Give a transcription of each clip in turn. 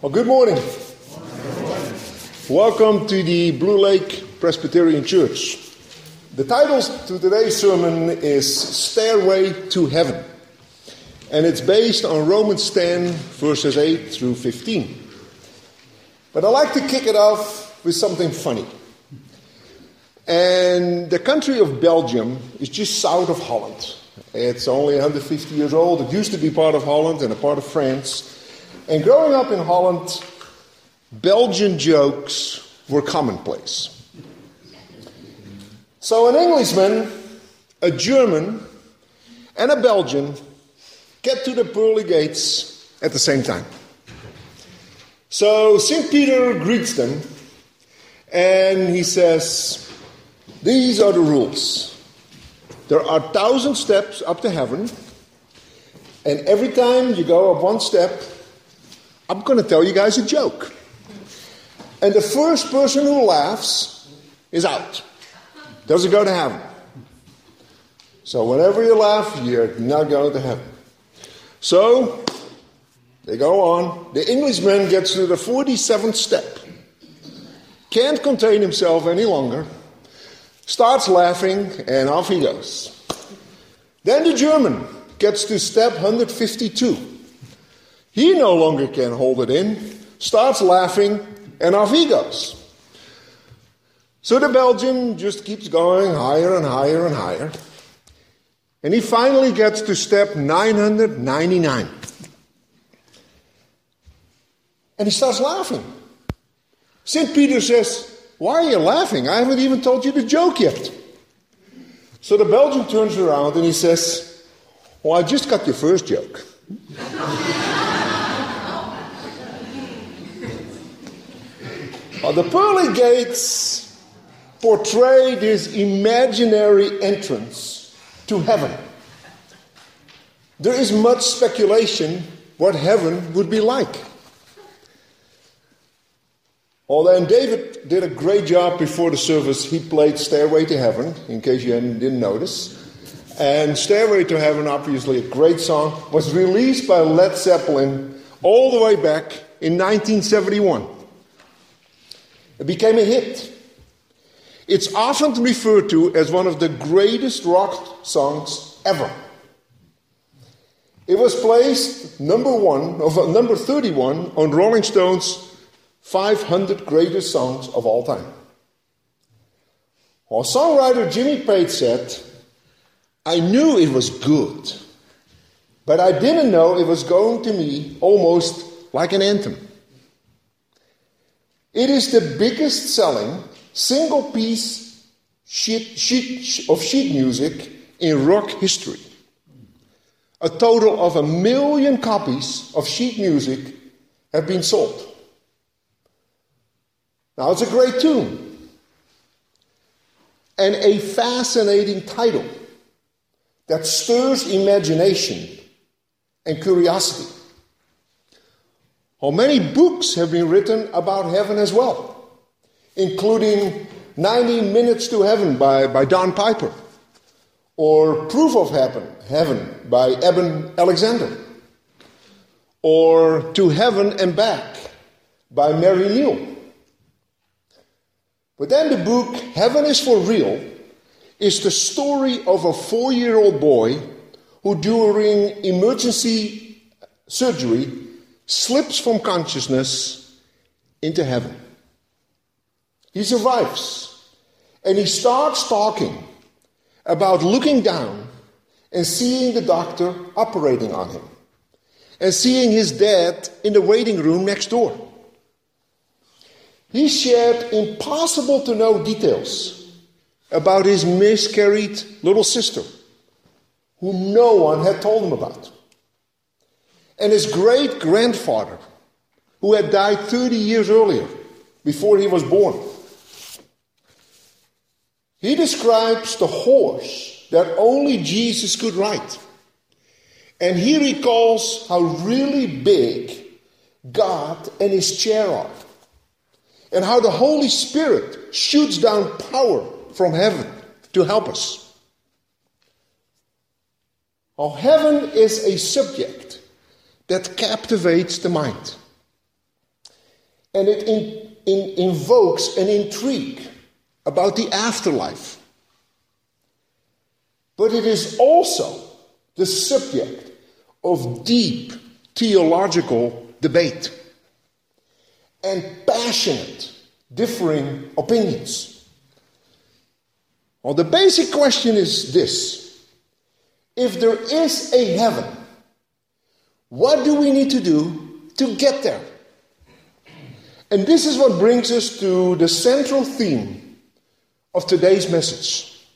Well, good morning. Welcome to the Blue Lake Presbyterian Church. The title to today's sermon is Stairway to Heaven, and it's based on Romans 10, verses 8 through 15. But I'd like to kick it off with something funny. And the country of Belgium is just south of Holland. It's only 150 years old. It used to be part of Holland and a part of France. And growing up in Holland, Belgian jokes were commonplace. So an Englishman, a German, and a Belgian get to the pearly gates at the same time. So St. Peter greets them and he says, These are the rules. There are thousand steps up to heaven, and every time you go up one step, I'm going to tell you guys a joke. And the first person who laughs is out. Doesn't go to heaven. So whenever you laugh, you're not going to heaven. So they go on. The Englishman gets to the 47th step. Can't contain himself any longer. Starts laughing, and off he goes. Then the German gets to step 152. He no longer can hold it in, starts laughing, and off he goes. So the Belgian just keeps going higher and higher and higher. And he finally gets to step 999. And he starts laughing. St. Peter says, Why are you laughing? I haven't even told you the joke yet. So the Belgian turns around and he says, Well, I just got your first joke. Well, the pearly gates portray this imaginary entrance to heaven. There is much speculation what heaven would be like. Although David did a great job before the service, he played Stairway to Heaven, in case you didn't notice. And Stairway to Heaven, obviously a great song, was released by Led Zeppelin all the way back in 1971. It became a hit. It's often referred to as one of the greatest rock songs ever. It was placed number one, of uh, number 31 on Rolling Stone's 500 greatest songs of all time. Well, songwriter Jimmy Page said, I knew it was good, but I didn't know it was going to be almost like an anthem. It is the biggest selling single piece sheet, sheet, of sheet music in rock history. A total of a million copies of sheet music have been sold. Now, it's a great tune and a fascinating title that stirs imagination and curiosity. Well, many books have been written about heaven as well, including 90 Minutes to Heaven by, by Don Piper, or Proof of Heaven, Heaven by Eben Alexander, or To Heaven and Back by Mary Neal. But then the book Heaven is for Real is the story of a four year old boy who, during emergency surgery, slips from consciousness into heaven. He survives and he starts talking about looking down and seeing the doctor operating on him and seeing his dad in the waiting room next door. He shared impossible to know details about his miscarried little sister, whom no one had told him about, and his great grandfather, who had died 30 years earlier, before he was born. He describes the horse that only Jesus could ride. And he recalls how really big God and his chair are and how the Holy Spirit shoots down power from heaven to help us. Oh, heaven is a subject that captivates the mind. and it in, in, invokes an intrigue about the afterlife. But it is also the subject of deep theological debate and passionate differing opinions. Well, the basic question is this if there is a heaven, what do we need to do to get there? And this is what brings us to the central theme of today's message.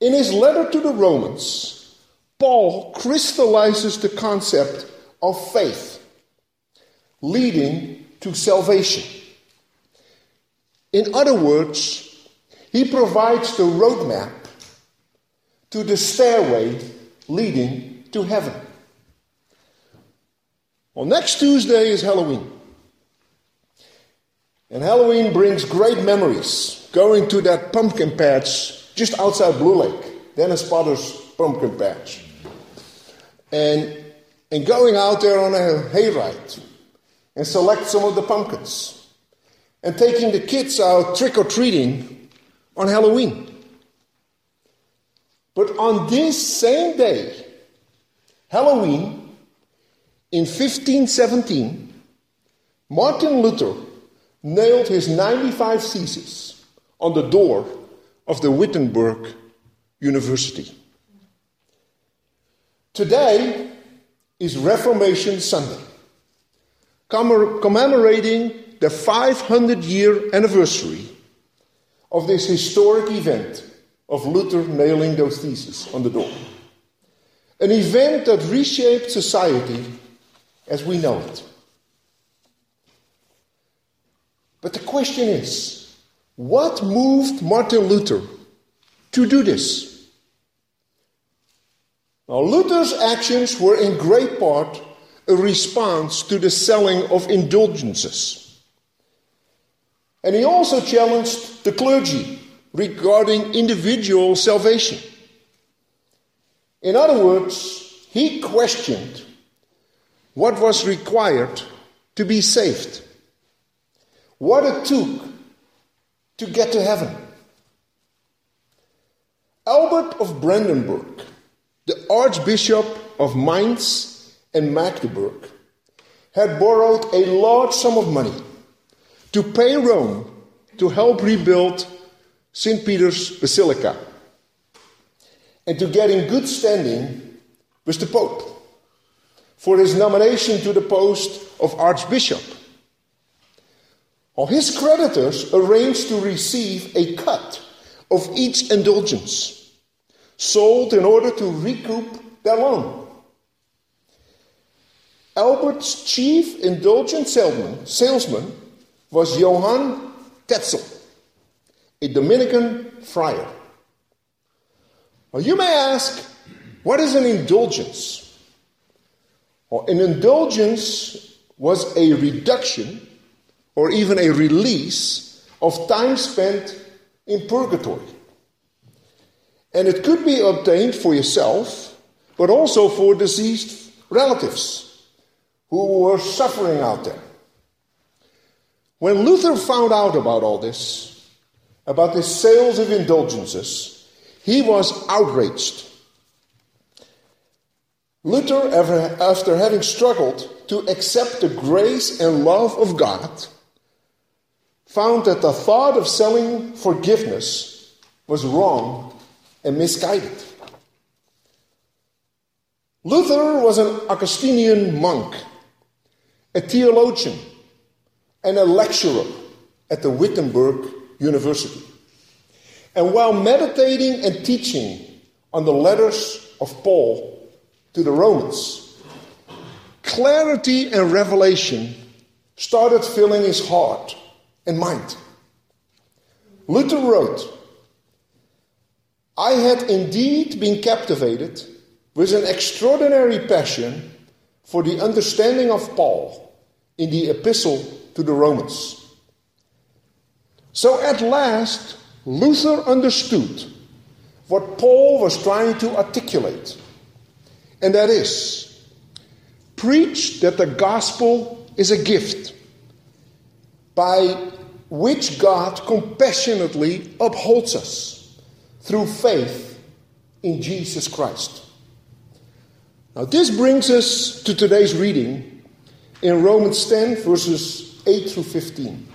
In his letter to the Romans, Paul crystallizes the concept of faith leading to salvation. In other words, he provides the roadmap to the stairway leading to heaven. Well, next Tuesday is Halloween. And Halloween brings great memories. Going to that pumpkin patch just outside Blue Lake, Dennis Potter's pumpkin patch. And, and going out there on a hayride and select some of the pumpkins. And taking the kids out trick or treating on Halloween. But on this same day, Halloween, in 1517, Martin Luther nailed his 95 theses on the door of the Wittenberg University. Today is Reformation Sunday, commemorating the 500 year anniversary of this historic event of Luther nailing those theses on the door. An event that reshaped society as we know it. But the question is what moved Martin Luther to do this? Now, Luther's actions were in great part a response to the selling of indulgences. And he also challenged the clergy regarding individual salvation. In other words, he questioned what was required to be saved what it took to get to heaven. Albert of Brandenburg, the Archbishop of Mainz and Magdeburg, had borrowed a large sum of money to pay Rome to help rebuild St. Peter's Basilica and to get in good standing with the Pope for his nomination to the post of Archbishop or his creditors arranged to receive a cut of each indulgence, sold in order to recoup their loan. Albert's chief indulgent salesman, salesman was Johann Tetzel, a Dominican friar. Now you may ask, what is an indulgence? Well, an indulgence was a reduction or even a release of time spent in purgatory. And it could be obtained for yourself, but also for deceased relatives who were suffering out there. When Luther found out about all this, about the sales of indulgences, he was outraged. Luther, after having struggled to accept the grace and love of God, found that the thought of selling forgiveness was wrong and misguided. Luther was an Augustinian monk, a theologian, and a lecturer at the Wittenberg University. And while meditating and teaching on the letters of Paul to the Romans, clarity and revelation started filling his heart and mind. Luther wrote, I had indeed been captivated with an extraordinary passion for the understanding of Paul in the epistle to the Romans. So at last, Luther understood what Paul was trying to articulate, and that is preach that the gospel is a gift by which God compassionately upholds us through faith in Jesus Christ. Now, this brings us to today's reading in Romans 10, verses 8 through 15,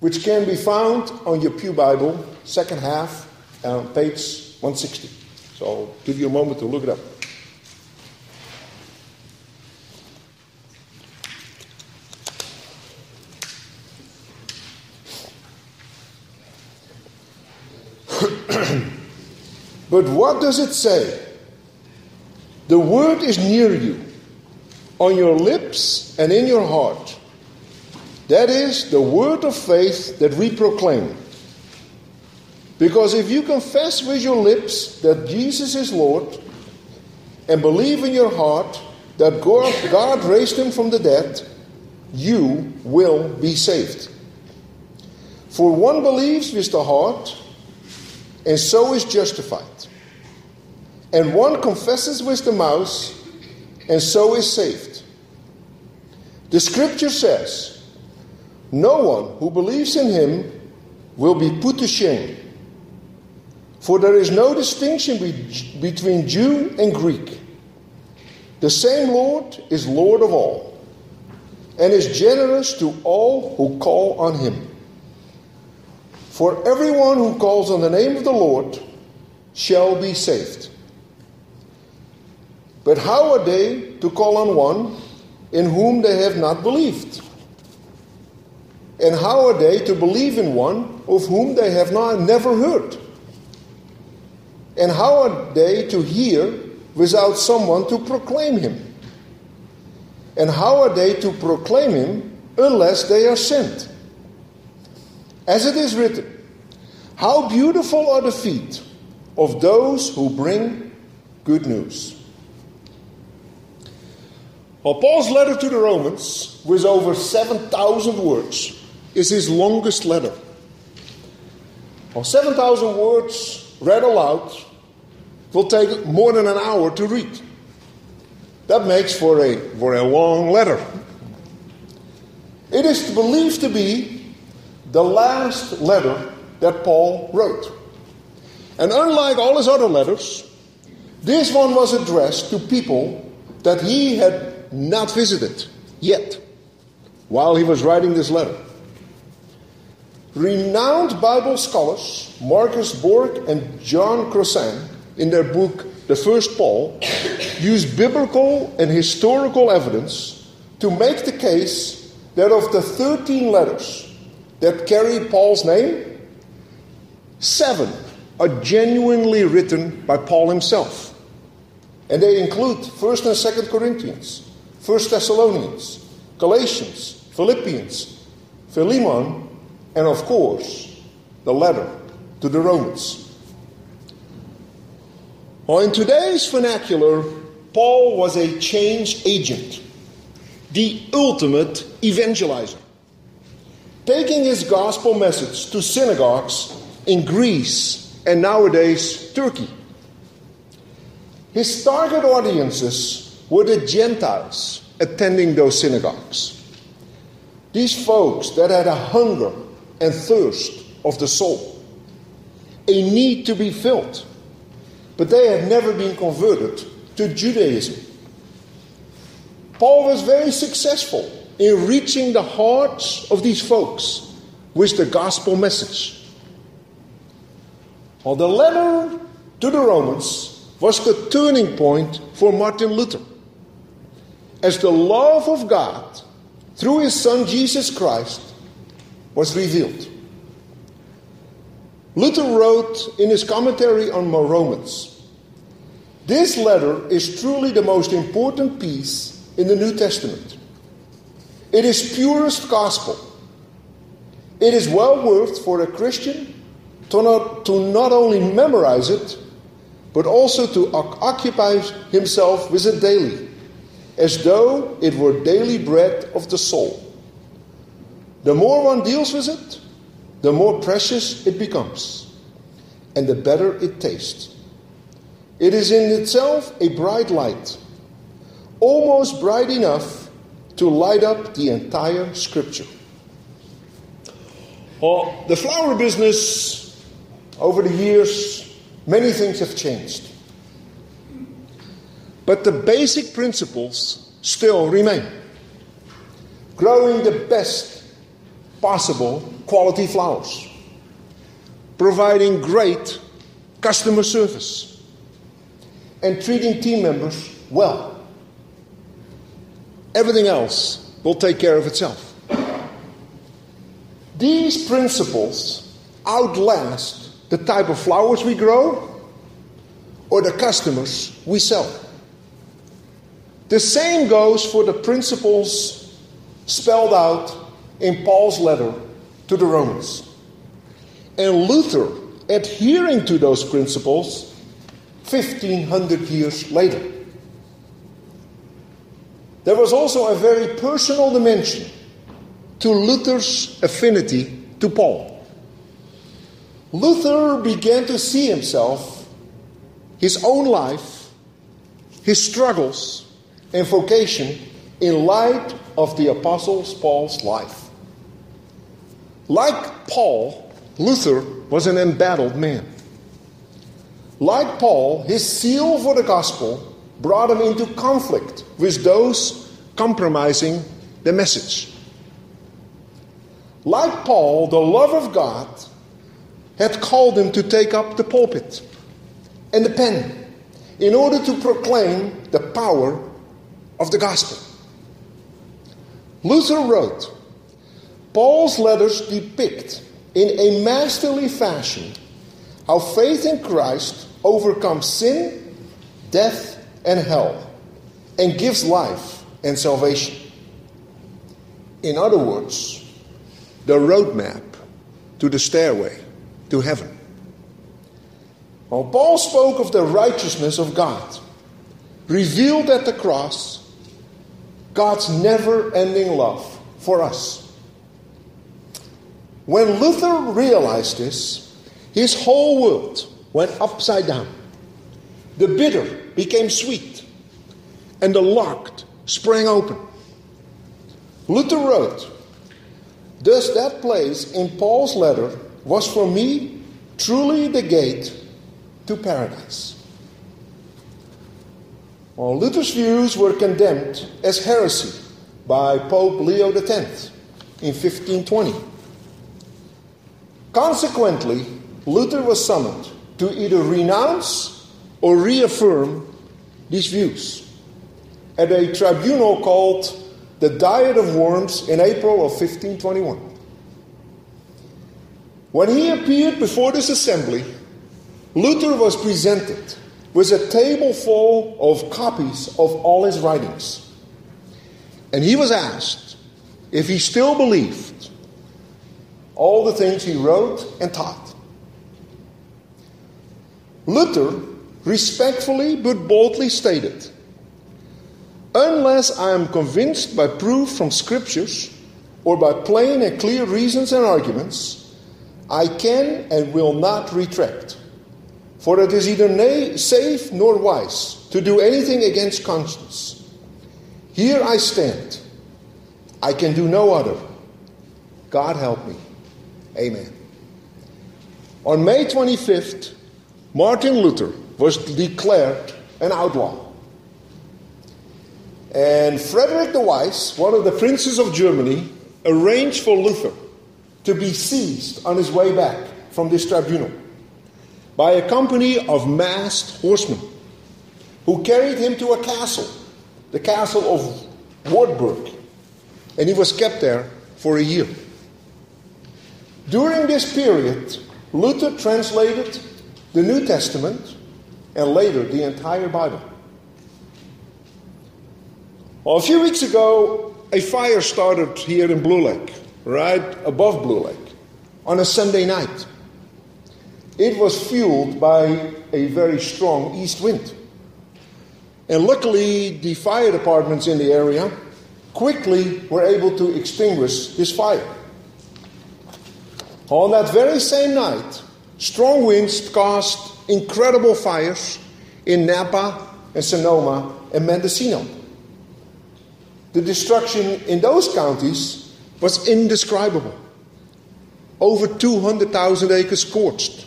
which can be found on your Pew Bible, second half, on page 160. So I'll give you a moment to look it up. But what does it say? The word is near you, on your lips and in your heart. That is the word of faith that we proclaim. Because if you confess with your lips that Jesus is Lord and believe in your heart that God raised him from the dead, you will be saved. For one believes with the heart and so is justified. And one confesses with the mouth and so is saved. The scripture says, No one who believes in him will be put to shame. For there is no distinction be- between Jew and Greek. The same Lord is Lord of all, and is generous to all who call on him. For everyone who calls on the name of the Lord shall be saved. But how are they to call on one in whom they have not believed? And how are they to believe in one of whom they have not never heard? And how are they to hear without someone to proclaim him? And how are they to proclaim him unless they are sent? As it is written, How beautiful are the feet of those who bring good news. Well, Paul's letter to the Romans, with over 7,000 words, is his longest letter. Well, 7,000 words read aloud will take more than an hour to read. That makes for a, for a long letter. It is believed to be the last letter that Paul wrote. And unlike all his other letters, this one was addressed to people that he had not visited yet while he was writing this letter. Renowned Bible scholars Marcus Borg and John Crossan, in their book The First Paul, use biblical and historical evidence to make the case that of the 13 letters that carry Paul's name, seven are genuinely written by Paul himself. And they include 1st and 2nd Corinthians, 1st Thessalonians, Galatians, Philippians, Philemon, and of course, the letter to the Romans. Well, in today's vernacular, Paul was a change agent, the ultimate evangelizer taking his gospel message to synagogues in Greece and nowadays Turkey. His target audiences were the Gentiles attending those synagogues. These folks that had a hunger and thirst of the soul, a need to be filled, but they had never been converted to Judaism. Paul was very successful in reaching the hearts of these folks with the gospel message. Well, the letter to the Romans was the turning point for Martin Luther. As the love of God through his son Jesus Christ was revealed. Luther wrote in his commentary on Romans This letter is truly the most important piece in the New Testament. It is purest gospel. It is well worth for a Christian to not, to not only memorize it, but also to occupy himself with it daily, as though it were daily bread of the soul. The more one deals with it, the more precious it becomes, and the better it tastes. It is in itself a bright light, almost bright enough to light up the entire scripture. Well, the flower business, over the years, many things have changed. But the basic principles still remain. Growing the best possible quality flowers, providing great customer service, and treating team members well. Everything else will take care of itself. These principles outlast the type of flowers we grow or the customers we sell. The same goes for the principles spelled out in Paul's letter to the Romans. And Luther adhering to those principles 1500 years later. There was also a very personal dimension to Luther's affinity to Paul. Luther began to see himself, his own life, his struggles, and vocation in light of the Apostle Paul's life. Like Paul, Luther was an embattled man. Like Paul, his zeal for the gospel brought him into conflict with those compromising the message. Like Paul, the love of God had called him to take up the pulpit and the pen in order to proclaim the power of the gospel. Luther wrote Paul's letters depict in a masterly fashion how faith in Christ overcomes sin, death, and hell and gives life and salvation. In other words, the roadmap to the stairway to heaven. While Paul spoke of the righteousness of God, revealed at the cross, God's never ending love for us. When Luther realized this, his whole world went upside down. The bitter became sweet, and the locked sprang open. Luther wrote, Thus, that place in Paul's letter was for me truly the gate to paradise. While Luther's views were condemned as heresy by Pope Leo X in 1520. Consequently, Luther was summoned to either renounce or reaffirm these views at a tribunal called the Diet of Worms in April of 1521. When he appeared before this assembly, Luther was presented with a table full of copies of all his writings. And he was asked if he still believed all the things he wrote and taught. Luther respectfully but boldly stated Unless I am convinced by proof from scriptures or by plain and clear reasons and arguments, I can and will not retract. For it is either na- safe nor wise to do anything against conscience. Here I stand. I can do no other. God help me. Amen. On May 25th, Martin Luther was declared an outlaw. And Frederick the Wise, one of the princes of Germany, arranged for Luther to be seized on his way back from this tribunal by a company of masked horsemen who carried him to a castle, the castle of Wartburg, and he was kept there for a year. During this period, Luther translated the New Testament and later the entire Bible. Well, a few weeks ago, a fire started here in Blue Lake, right above Blue Lake, on a Sunday night. It was fueled by a very strong east wind. And luckily, the fire departments in the area quickly were able to extinguish this fire. On that very same night, strong winds caused incredible fires in Napa and Sonoma and Mendocino. The destruction in those counties was indescribable. over 200,000 acres scorched,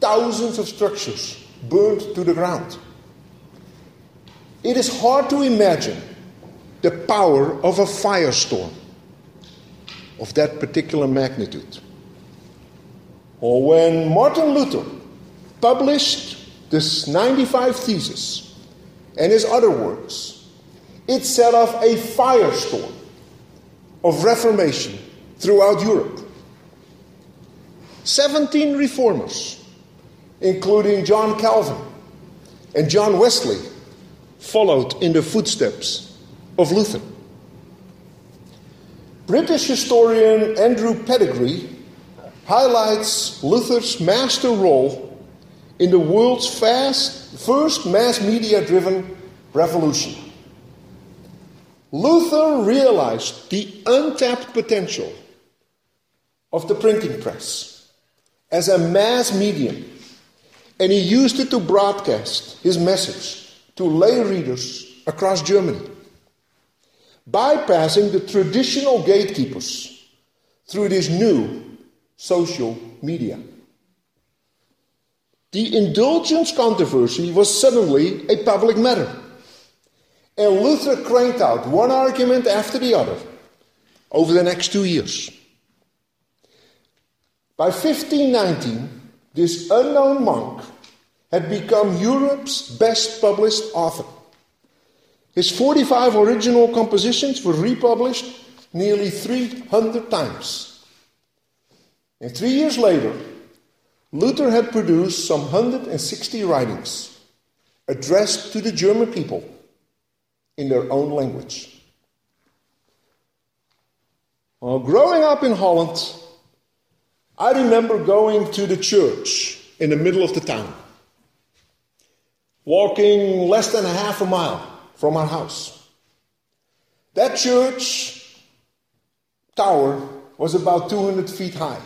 thousands of structures burned to the ground. It is hard to imagine the power of a firestorm of that particular magnitude. Or when Martin Luther published this 95 Thesis and his other works, it set off a firestorm of Reformation throughout Europe. 17 reformers, including John Calvin and John Wesley, followed in the footsteps of Luther. British historian Andrew Pettegree highlights Luther's master role in the world's fast, first mass media driven revolution. Luther realized the untapped potential of the printing press as a mass medium, and he used it to broadcast his message to lay readers across Germany, bypassing the traditional gatekeepers through this new social media. The indulgence controversy was suddenly a public matter. And Luther cranked out one argument after the other over the next two years. By 1519, this unknown monk had become Europe's best published author. His 45 original compositions were republished nearly 300 times. And three years later, Luther had produced some 160 writings addressed to the German people in their own language. Well, growing up in Holland, I remember going to the church in the middle of the town, walking less than a half a mile from our house. That church tower was about 200 feet high.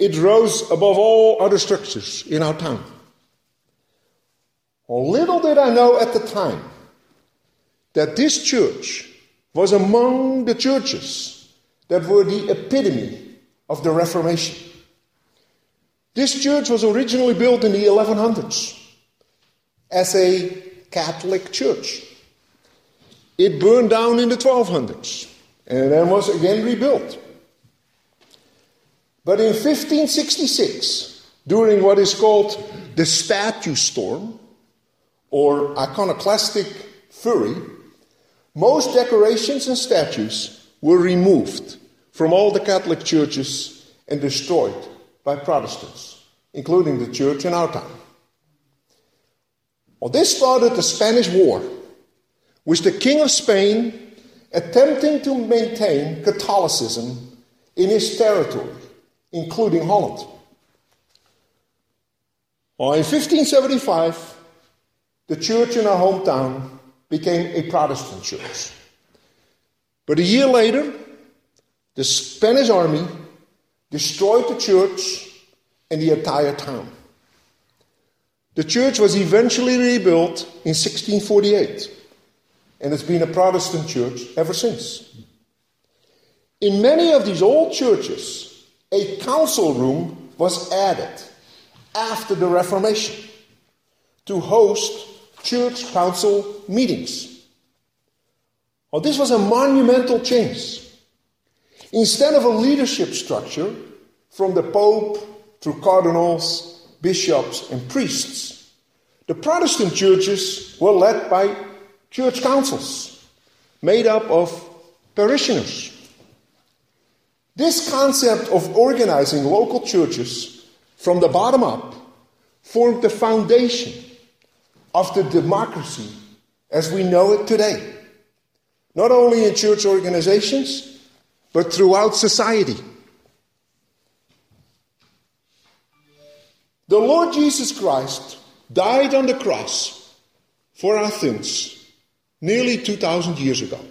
It rose above all other structures in our town. Little did I know at the time that this church was among the churches that were the epitome of the Reformation. This church was originally built in the 1100s as a Catholic church. It burned down in the 1200s and then was again rebuilt. But in 1566, during what is called the statue storm, or iconoclastic fury, most decorations and statues were removed from all the Catholic churches and destroyed by Protestants, including the church in our town. Well, this started the Spanish War, with the King of Spain attempting to maintain Catholicism in his territory including Holland. Well, in 1575, the church in our hometown became a Protestant church. But a year later, the Spanish army destroyed the church and the entire town. The church was eventually rebuilt in 1648, and it's been a Protestant church ever since. In many of these old churches, a council room was added after the Reformation to host church council meetings. Well, this was a monumental change. Instead of a leadership structure from the Pope through cardinals, bishops, and priests, the Protestant churches were led by church councils made up of parishioners. This concept of organizing local churches from the bottom up formed the foundation of the democracy as we know it today, not only in church organizations, but throughout society. The Lord Jesus Christ died on the cross for sins nearly 2,000 years ago.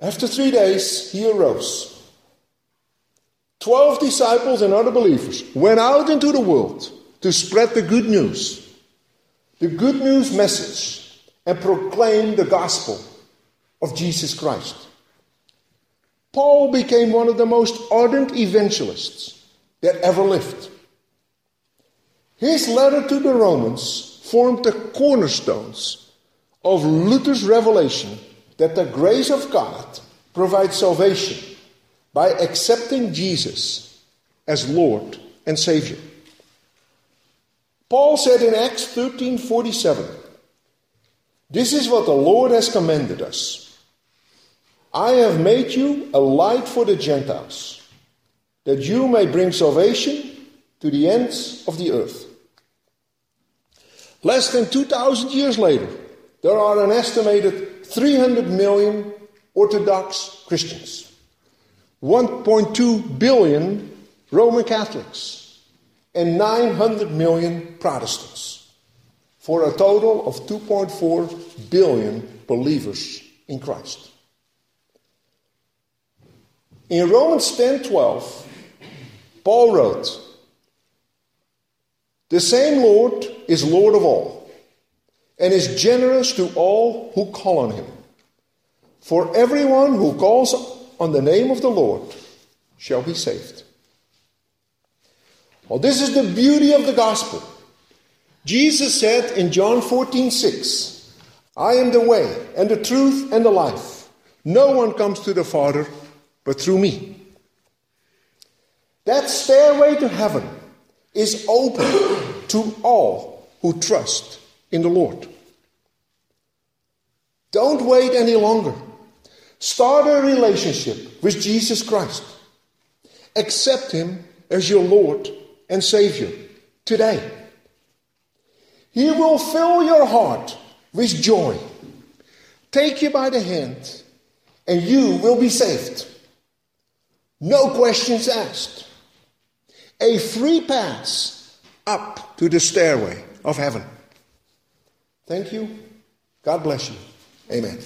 After three days, he arose. Twelve disciples and other believers went out into the world to spread the good news, the good news message, and proclaim the gospel of Jesus Christ. Paul became one of the most ardent evangelists that ever lived. His letter to the Romans formed the cornerstones of Luther's revelation that the grace of God provides salvation by accepting Jesus as Lord and Savior. Paul said in Acts 13:47, "This is what the Lord has commanded us. I have made you a light for the Gentiles, that you may bring salvation to the ends of the earth." Less than 2000 years later, there are an estimated 300 million Orthodox Christians, 1.2 billion Roman Catholics, and 900 million Protestants, for a total of 2.4 billion believers in Christ. In Romans 10:12, Paul wrote, "The same Lord is Lord of all, and is generous to all who call on him." For everyone who calls on the name of the Lord shall be saved. Well, this is the beauty of the gospel. Jesus said in John 14, 6, I am the way and the truth and the life. No one comes to the Father but through me. That stairway to heaven is open to all who trust in the Lord. Don't wait any longer. Start a relationship with Jesus Christ. Accept Him as your Lord and Savior today. He will fill your heart with joy, take you by the hand, and you will be saved. No questions asked. A free pass up to the stairway of heaven. Thank you. God bless you. Amen.